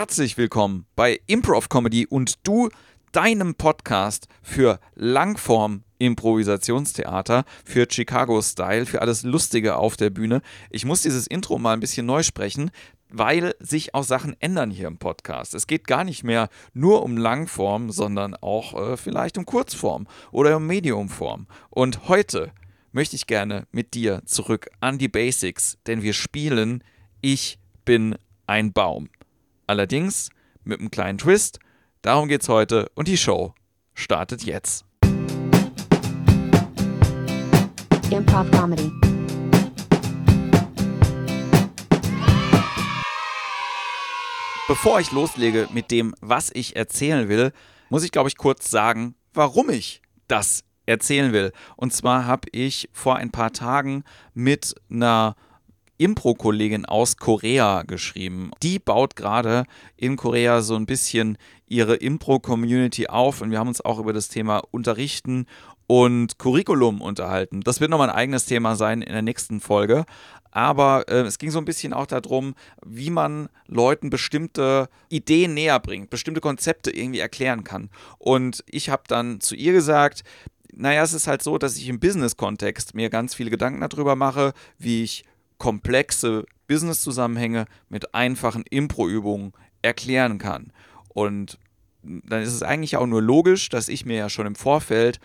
Herzlich willkommen bei Improv Comedy und du, deinem Podcast für Langform Improvisationstheater, für Chicago Style, für alles Lustige auf der Bühne. Ich muss dieses Intro mal ein bisschen neu sprechen, weil sich auch Sachen ändern hier im Podcast. Es geht gar nicht mehr nur um Langform, sondern auch äh, vielleicht um Kurzform oder um Mediumform. Und heute möchte ich gerne mit dir zurück an die Basics, denn wir spielen Ich bin ein Baum. Allerdings mit einem kleinen Twist. Darum geht's heute und die Show startet jetzt. Improv comedy. Bevor ich loslege mit dem, was ich erzählen will, muss ich, glaube ich, kurz sagen, warum ich das erzählen will. Und zwar habe ich vor ein paar Tagen mit einer Impro-Kollegin aus Korea geschrieben. Die baut gerade in Korea so ein bisschen ihre Impro-Community auf und wir haben uns auch über das Thema Unterrichten und Curriculum unterhalten. Das wird nochmal ein eigenes Thema sein in der nächsten Folge. Aber äh, es ging so ein bisschen auch darum, wie man Leuten bestimmte Ideen näher bringt, bestimmte Konzepte irgendwie erklären kann. Und ich habe dann zu ihr gesagt, naja, es ist halt so, dass ich im Business-Kontext mir ganz viele Gedanken darüber mache, wie ich komplexe Business-Zusammenhänge mit einfachen Impro-Übungen erklären kann. Und dann ist es eigentlich auch nur logisch, dass ich mir ja schon im Vorfeld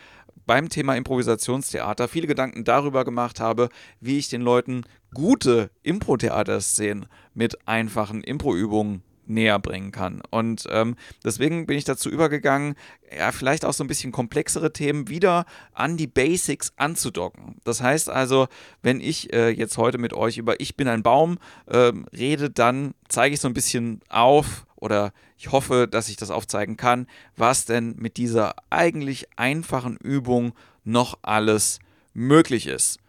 beim Thema Improvisationstheater viele Gedanken darüber gemacht habe, wie ich den Leuten gute Impro-Theater-Szenen mit einfachen Impro-Übungen näher bringen kann. Und ähm, deswegen bin ich dazu übergegangen, ja, vielleicht auch so ein bisschen komplexere Themen wieder an die Basics anzudocken. Das heißt also, wenn ich äh, jetzt heute mit euch über Ich bin ein Baum äh, rede, dann zeige ich so ein bisschen auf oder ich hoffe, dass ich das aufzeigen kann, was denn mit dieser eigentlich einfachen Übung noch alles möglich ist.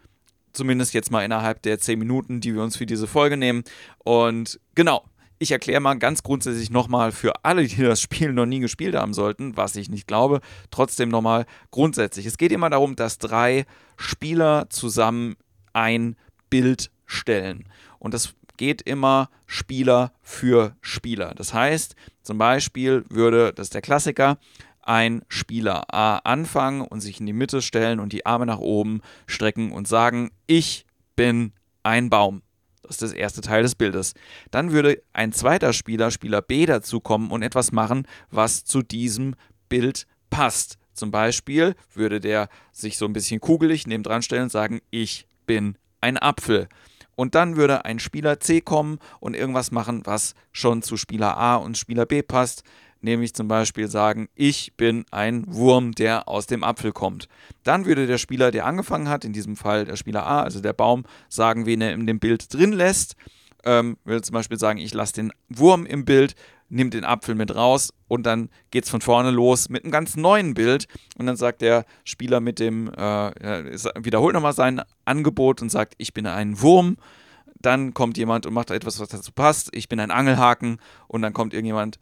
Zumindest jetzt mal innerhalb der 10 Minuten, die wir uns für diese Folge nehmen. Und genau, ich erkläre mal ganz grundsätzlich nochmal für alle, die das Spiel noch nie gespielt haben sollten, was ich nicht glaube, trotzdem nochmal grundsätzlich. Es geht immer darum, dass drei Spieler zusammen ein Bild stellen. Und das geht immer Spieler für Spieler. Das heißt, zum Beispiel würde, das ist der Klassiker, ein Spieler A anfangen und sich in die Mitte stellen und die Arme nach oben strecken und sagen, ich bin ein Baum. Das ist das erste Teil des Bildes. Dann würde ein zweiter Spieler, Spieler B, dazukommen und etwas machen, was zu diesem Bild passt. Zum Beispiel würde der sich so ein bisschen kugelig neben dran stellen und sagen, ich bin ein Apfel. Und dann würde ein Spieler C kommen und irgendwas machen, was schon zu Spieler A und Spieler B passt nämlich zum Beispiel sagen, ich bin ein Wurm, der aus dem Apfel kommt. Dann würde der Spieler, der angefangen hat, in diesem Fall der Spieler A, also der Baum, sagen, wen er in dem Bild drin lässt. Ähm, würde zum Beispiel sagen, ich lasse den Wurm im Bild, nimm den Apfel mit raus und dann geht es von vorne los mit einem ganz neuen Bild. Und dann sagt der Spieler mit dem, äh, wiederholt nochmal sein Angebot und sagt, ich bin ein Wurm dann kommt jemand und macht etwas, was dazu passt. Ich bin ein Angelhaken und dann kommt irgendjemand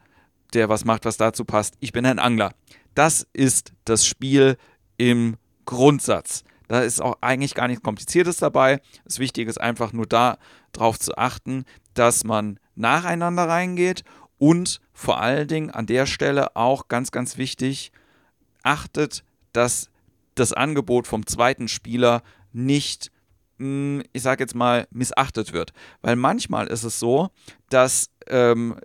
der was macht, was dazu passt. Ich bin ein Angler. Das ist das Spiel im Grundsatz. Da ist auch eigentlich gar nichts Kompliziertes dabei. Das Wichtige ist einfach nur darauf zu achten, dass man nacheinander reingeht und vor allen Dingen an der Stelle auch ganz, ganz wichtig, achtet, dass das Angebot vom zweiten Spieler nicht, hm, ich sage jetzt mal, missachtet wird. Weil manchmal ist es so, dass ähm,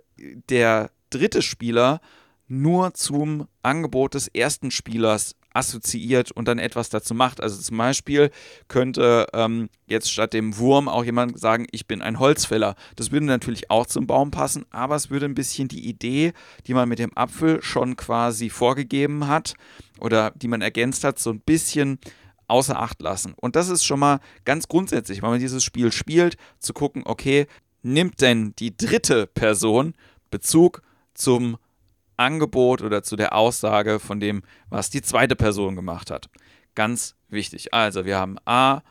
der dritte Spieler nur zum Angebot des ersten Spielers assoziiert und dann etwas dazu macht. Also zum Beispiel könnte ähm, jetzt statt dem Wurm auch jemand sagen, ich bin ein Holzfäller. Das würde natürlich auch zum Baum passen, aber es würde ein bisschen die Idee, die man mit dem Apfel schon quasi vorgegeben hat oder die man ergänzt hat, so ein bisschen außer Acht lassen. Und das ist schon mal ganz grundsätzlich, wenn man dieses Spiel spielt, zu gucken, okay, nimmt denn die dritte Person Bezug zum Angebot oder zu der Aussage von dem, was die zweite Person gemacht hat. Ganz wichtig. Also wir haben A,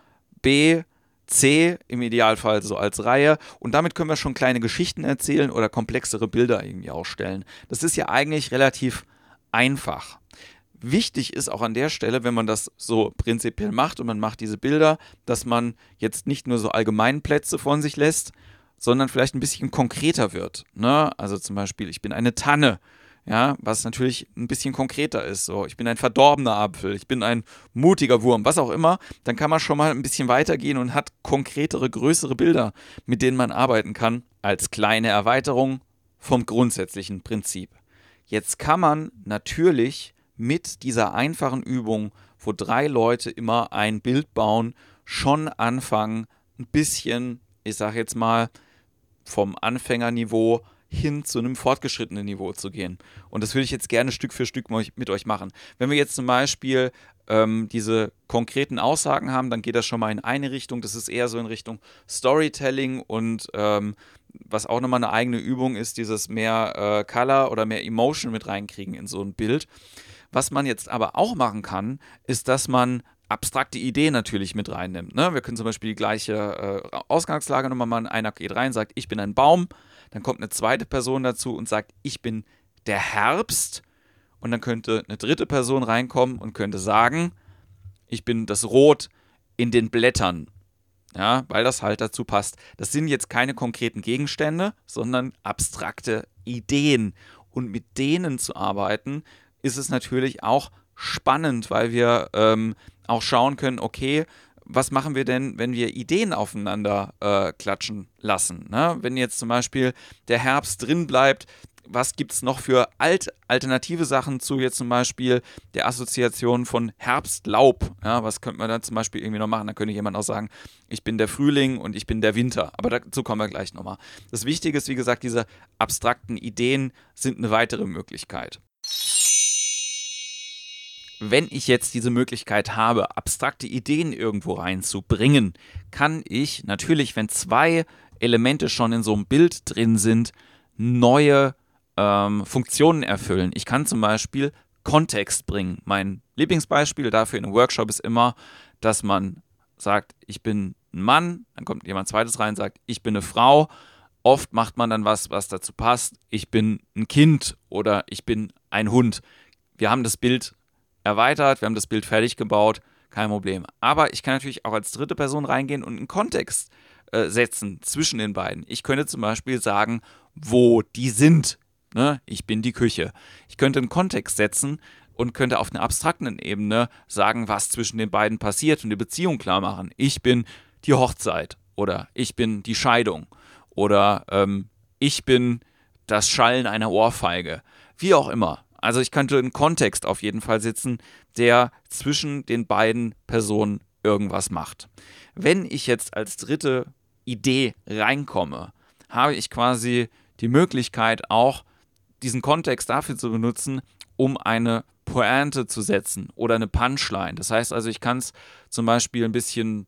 B, C im Idealfall so als Reihe und damit können wir schon kleine Geschichten erzählen oder komplexere Bilder irgendwie ausstellen. Das ist ja eigentlich relativ einfach. Wichtig ist auch an der Stelle, wenn man das so prinzipiell macht und man macht diese Bilder, dass man jetzt nicht nur so Allgemeinplätze von sich lässt, sondern vielleicht ein bisschen konkreter wird. Ne? Also zum Beispiel, ich bin eine Tanne ja, was natürlich ein bisschen konkreter ist. So, ich bin ein verdorbener Apfel, ich bin ein mutiger Wurm, was auch immer, dann kann man schon mal ein bisschen weitergehen und hat konkretere, größere Bilder, mit denen man arbeiten kann, als kleine Erweiterung vom grundsätzlichen Prinzip. Jetzt kann man natürlich mit dieser einfachen Übung, wo drei Leute immer ein Bild bauen, schon anfangen, ein bisschen, ich sag jetzt mal, vom Anfängerniveau hin zu einem fortgeschrittenen Niveau zu gehen. Und das würde ich jetzt gerne Stück für Stück mit euch machen. Wenn wir jetzt zum Beispiel ähm, diese konkreten Aussagen haben, dann geht das schon mal in eine Richtung. Das ist eher so in Richtung Storytelling und ähm, was auch nochmal eine eigene Übung ist, dieses mehr äh, Color oder mehr Emotion mit reinkriegen in so ein Bild. Was man jetzt aber auch machen kann, ist, dass man abstrakte Ideen natürlich mit reinnimmt. Ne? Wir können zum Beispiel die gleiche äh, Ausgangslage nochmal machen. Einer geht rein, sagt, ich bin ein Baum. Dann kommt eine zweite Person dazu und sagt, ich bin der Herbst. Und dann könnte eine dritte Person reinkommen und könnte sagen, ich bin das Rot in den Blättern. Ja, weil das halt dazu passt. Das sind jetzt keine konkreten Gegenstände, sondern abstrakte Ideen. Und mit denen zu arbeiten, ist es natürlich auch spannend, weil wir ähm, auch schauen können, okay, was machen wir denn, wenn wir Ideen aufeinander äh, klatschen lassen? Ne? Wenn jetzt zum Beispiel der Herbst drin bleibt, was gibt es noch für alt alternative Sachen zu jetzt zum Beispiel der Assoziation von Herbstlaub? Ja, was könnte man da zum Beispiel irgendwie noch machen? Da könnte jemand auch sagen, ich bin der Frühling und ich bin der Winter. Aber dazu kommen wir gleich nochmal. Das Wichtige ist, wie gesagt, diese abstrakten Ideen sind eine weitere Möglichkeit wenn ich jetzt diese Möglichkeit habe, abstrakte Ideen irgendwo reinzubringen, kann ich natürlich, wenn zwei Elemente schon in so einem Bild drin sind, neue ähm, Funktionen erfüllen. Ich kann zum Beispiel Kontext bringen. Mein Lieblingsbeispiel dafür in einem Workshop ist immer, dass man sagt, ich bin ein Mann, dann kommt jemand zweites rein und sagt, ich bin eine Frau. Oft macht man dann was, was dazu passt. Ich bin ein Kind oder ich bin ein Hund. Wir haben das Bild erweitert, wir haben das Bild fertig gebaut, kein Problem. Aber ich kann natürlich auch als dritte Person reingehen und einen Kontext äh, setzen zwischen den beiden. Ich könnte zum Beispiel sagen, wo die sind. Ne? Ich bin die Küche. Ich könnte einen Kontext setzen und könnte auf einer abstrakten Ebene sagen, was zwischen den beiden passiert und die Beziehung klar machen. Ich bin die Hochzeit oder ich bin die Scheidung oder ähm, ich bin das Schallen einer Ohrfeige. Wie auch immer. Also ich könnte einen Kontext auf jeden Fall sitzen, der zwischen den beiden Personen irgendwas macht. Wenn ich jetzt als dritte Idee reinkomme, habe ich quasi die Möglichkeit auch diesen Kontext dafür zu benutzen, um eine Pointe zu setzen oder eine Punchline. Das heißt also, ich kann es zum Beispiel ein bisschen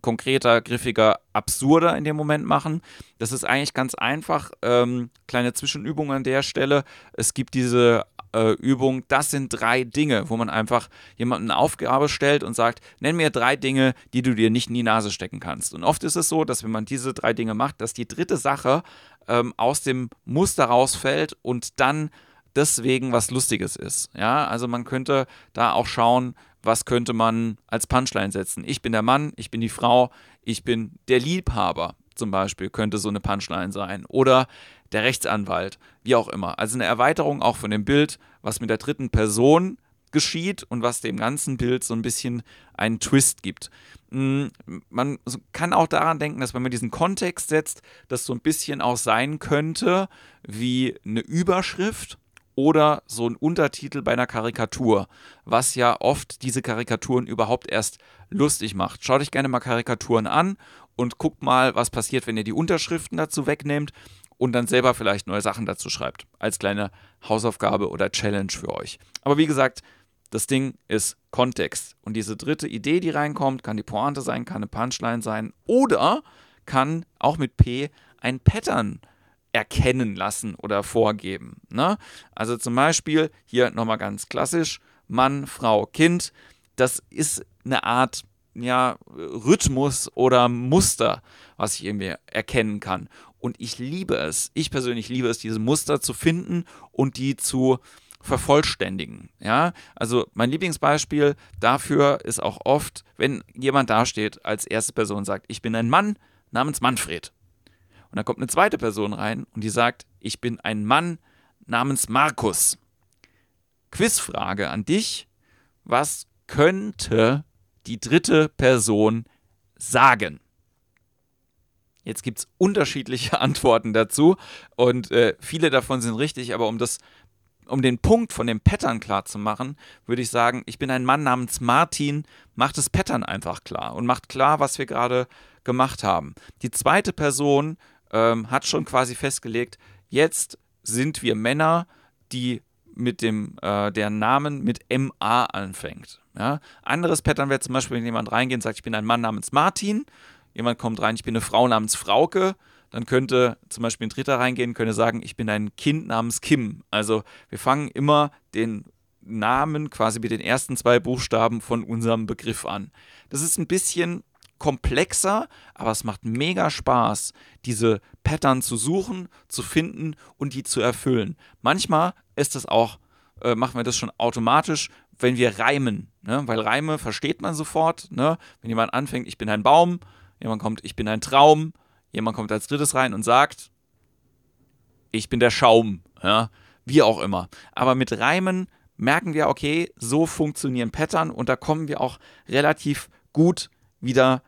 konkreter, griffiger, absurder in dem Moment machen. Das ist eigentlich ganz einfach. Ähm, kleine Zwischenübung an der Stelle. Es gibt diese äh, Übung, das sind drei Dinge, wo man einfach jemandem eine Aufgabe stellt und sagt, nenn mir drei Dinge, die du dir nicht in die Nase stecken kannst. Und oft ist es so, dass wenn man diese drei Dinge macht, dass die dritte Sache ähm, aus dem Muster rausfällt und dann deswegen was Lustiges ist. Ja, also man könnte da auch schauen, was könnte man als Punchline setzen. Ich bin der Mann, ich bin die Frau, ich bin der Liebhaber zum Beispiel, könnte so eine Punchline sein. Oder der Rechtsanwalt, wie auch immer. Also eine Erweiterung auch von dem Bild, was mit der dritten Person geschieht und was dem ganzen Bild so ein bisschen einen Twist gibt. Mm, man kann auch daran denken, dass wenn man diesen Kontext setzt, das so ein bisschen auch sein könnte wie eine Überschrift oder so ein Untertitel bei einer Karikatur, was ja oft diese Karikaturen überhaupt erst lustig macht. Schaut euch gerne mal Karikaturen an und guckt mal, was passiert, wenn ihr die Unterschriften dazu wegnehmt und dann selber vielleicht neue Sachen dazu schreibt. Als kleine Hausaufgabe oder Challenge für euch. Aber wie gesagt, das Ding ist Kontext. Und diese dritte Idee, die reinkommt, kann die Pointe sein, kann eine Punchline sein oder kann auch mit P ein Pattern erkennen lassen oder vorgeben. Ne? Also zum Beispiel hier nochmal ganz klassisch, Mann, Frau, Kind. Das ist eine Art ja, Rhythmus oder Muster, was ich irgendwie erkennen kann. Und ich liebe es, ich persönlich liebe es, diese Muster zu finden und die zu vervollständigen. Ja, also mein Lieblingsbeispiel dafür ist auch oft, wenn jemand dasteht als erste Person sagt, ich bin ein Mann namens Manfred. Und Und dann kommt eine zweite Person rein und die sagt, ich bin ein Mann namens Markus. Quizfrage an dich. Was könnte die dritte Person sagen? Jetzt gibt es unterschiedliche Antworten dazu und äh, viele davon sind richtig, aber um das um den Punkt von dem Pattern klar zu machen, würde ich sagen, ich bin ein Mann namens Martin, macht das Pattern einfach klar und macht klar, was wir gerade gemacht haben. Die zweite Person ähm, hat schon quasi festgelegt, jetzt sind wir Männer, die mit dem, äh, deren Namen mit MA anfängt. Ja? Anderes Pattern wäre zum Beispiel, wenn jemand reingeht und sagt, ich bin ein Mann namens Martin, jemand kommt rein, ich bin eine Frau namens Frauke, dann könnte zum Beispiel ein Dritter reingehen, könnte sagen, ich bin ein Kind namens Kim. Also wir fangen immer den Namen quasi mit den ersten zwei Buchstaben von unserem Begriff an. Das ist ein bisschen komplexer, aber es macht mega Spaß, diese Pattern zu suchen, zu finden und die zu erfüllen. Manchmal ist das auch, äh, machen wir das schon automatisch, wenn wir reimen, ne? weil Reime versteht man sofort. Ne? Wenn jemand anfängt, ich bin ein Baum, jemand kommt, ich bin ein Traum, jemand kommt als drittes rein und sagt, ich bin der Schaum, ja? wie auch immer. Aber mit Reimen merken wir, okay, so funktionieren Pattern und da kommen wir auch relativ gut wieder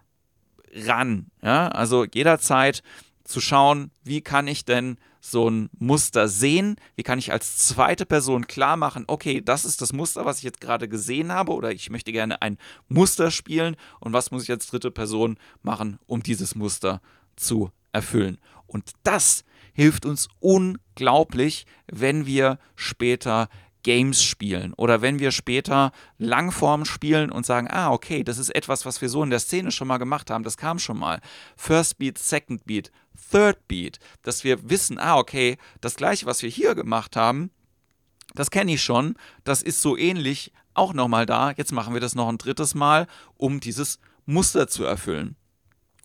ran. Ja? Also jederzeit zu schauen, wie kann ich denn so ein Muster sehen? Wie kann ich als zweite Person klar machen, okay, das ist das Muster, was ich jetzt gerade gesehen habe oder ich möchte gerne ein Muster spielen und was muss ich als dritte Person machen, um dieses Muster zu erfüllen? Und das hilft uns unglaublich, wenn wir später Games spielen oder wenn wir später Langform spielen und sagen, ah, okay, das ist etwas, was wir so in der Szene schon mal gemacht haben, das kam schon mal. First Beat, Second Beat, Third Beat, dass wir wissen, ah, okay, das gleiche, was wir hier gemacht haben, das kenne ich schon, das ist so ähnlich auch nochmal da. Jetzt machen wir das noch ein drittes Mal, um dieses Muster zu erfüllen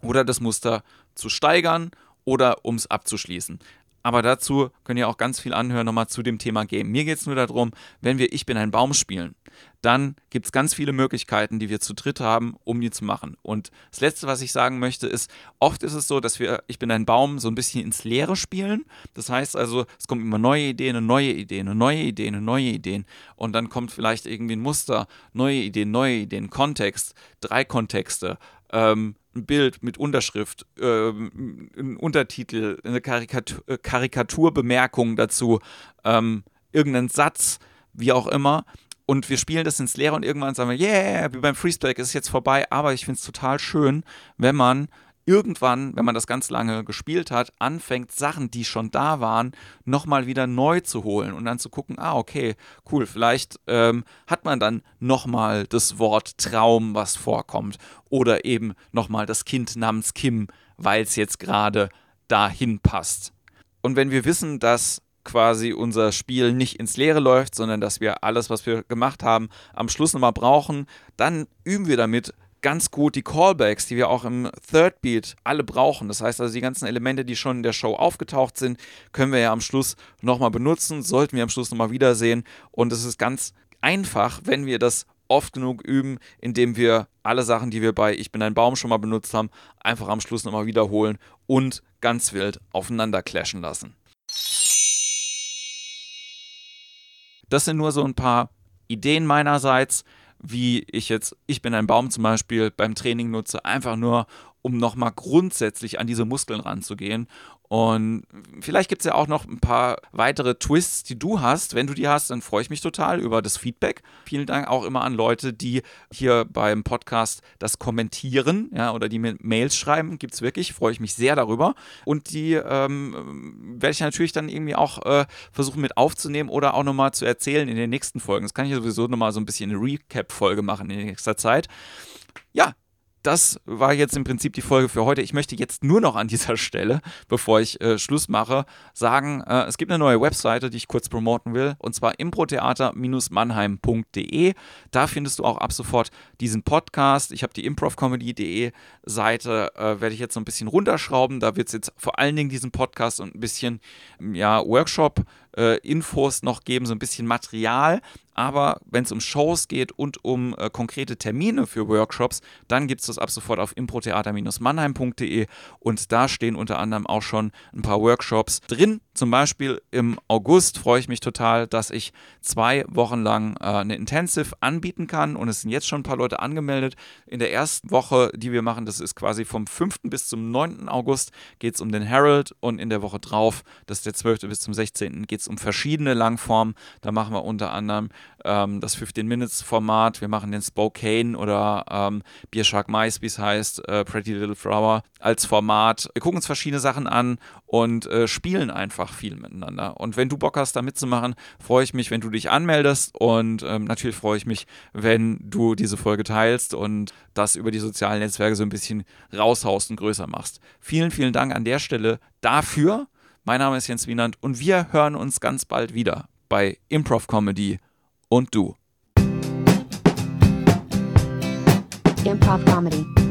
oder das Muster zu steigern oder um es abzuschließen. Aber dazu könnt ihr auch ganz viel anhören nochmal zu dem Thema Game. Mir geht es nur darum, wenn wir Ich bin ein Baum spielen, dann gibt es ganz viele Möglichkeiten, die wir zu dritt haben, um die zu machen. Und das Letzte, was ich sagen möchte, ist, oft ist es so, dass wir Ich bin ein Baum so ein bisschen ins Leere spielen. Das heißt also, es kommen immer neue Ideen, neue Idee, eine neue Idee, eine neue Ideen. Und dann kommt vielleicht irgendwie ein Muster, neue Ideen, neue Ideen, Kontext, drei Kontexte, ähm, ein Bild mit Unterschrift, äh, ein Untertitel, eine Karikatur, äh, Karikaturbemerkung dazu, ähm, irgendeinen Satz, wie auch immer. Und wir spielen das ins Leere und irgendwann sagen wir, yeah, wie beim Freestyle ist es jetzt vorbei. Aber ich finde es total schön, wenn man irgendwann, wenn man das ganz lange gespielt hat, anfängt, Sachen, die schon da waren, nochmal wieder neu zu holen und dann zu gucken, ah, okay, cool, vielleicht ähm, hat man dann nochmal das Wort Traum, was vorkommt, oder eben nochmal das Kind namens Kim, weil es jetzt gerade dahin passt. Und wenn wir wissen, dass quasi unser Spiel nicht ins Leere läuft, sondern dass wir alles, was wir gemacht haben, am Schluss nochmal brauchen, dann üben wir damit ganz gut die Callbacks, die wir auch im Third Beat alle brauchen. Das heißt also, die ganzen Elemente, die schon in der Show aufgetaucht sind, können wir ja am Schluss nochmal benutzen, sollten wir am Schluss nochmal wiedersehen. Und es ist ganz einfach, wenn wir das oft genug üben, indem wir alle Sachen, die wir bei Ich bin ein Baum schon mal benutzt haben, einfach am Schluss nochmal wiederholen und ganz wild aufeinander clashen lassen. Das sind nur so ein paar Ideen meinerseits wie ich jetzt, ich bin ein Baum zum Beispiel beim Training nutze, einfach nur, um nochmal grundsätzlich an diese Muskeln ranzugehen und vielleicht gibt es ja auch noch ein paar weitere Twists, die du hast. Wenn du die hast, dann freue ich mich total über das Feedback. Vielen Dank auch immer an Leute, die hier beim Podcast das kommentieren ja, oder die mir Mails schreiben. Gibt es wirklich, freue ich mich sehr darüber. Und die ähm, werde ich natürlich dann irgendwie auch äh, versuchen mit aufzunehmen oder auch nochmal zu erzählen in den nächsten Folgen. Das kann ich sowieso nochmal so ein bisschen eine Recap-Folge machen in nächster Zeit. Ja, das war jetzt im Prinzip die Folge für heute. Ich möchte jetzt nur noch an dieser Stelle, bevor ich äh, Schluss mache, sagen, äh, es gibt eine neue Webseite, die ich kurz promoten will, und zwar improtheater-mannheim.de. Da findest du auch ab sofort diesen Podcast. Ich habe die improvcomedy.de Seite, äh, werde ich jetzt so ein bisschen runterschrauben. Da wird es jetzt vor allen Dingen diesen Podcast und ein bisschen ja, Workshop- äh, Infos noch geben, so ein bisschen Material. Aber wenn es um Shows geht und um äh, konkrete Termine für Workshops, dann gibt es das ab sofort auf improtheater-mannheim.de und da stehen unter anderem auch schon ein paar Workshops drin. Zum Beispiel im August freue ich mich total, dass ich zwei Wochen lang äh, eine Intensive anbieten kann und es sind jetzt schon ein paar Leute angemeldet. In der ersten Woche, die wir machen, das ist quasi vom 5. bis zum 9. August, geht es um den Herald und in der Woche drauf, das ist der 12. bis zum 16. geht es um verschiedene Langformen. Da machen wir unter anderem ähm, das 15 Minutes Format, wir machen den Spokane oder ähm, Beer Shark Mice, wie es heißt, äh, Pretty Little Flower als Format. Wir gucken uns verschiedene Sachen an und äh, spielen einfach viel miteinander. Und wenn du Bock hast, da mitzumachen, freue ich mich, wenn du dich anmeldest und ähm, natürlich freue ich mich, wenn du diese Folge teilst und das über die sozialen Netzwerke so ein bisschen raushaust und größer machst. Vielen, vielen Dank an der Stelle dafür. Mein Name ist Jens Wienand und wir hören uns ganz bald wieder bei Improv Comedy und du. Improv Comedy.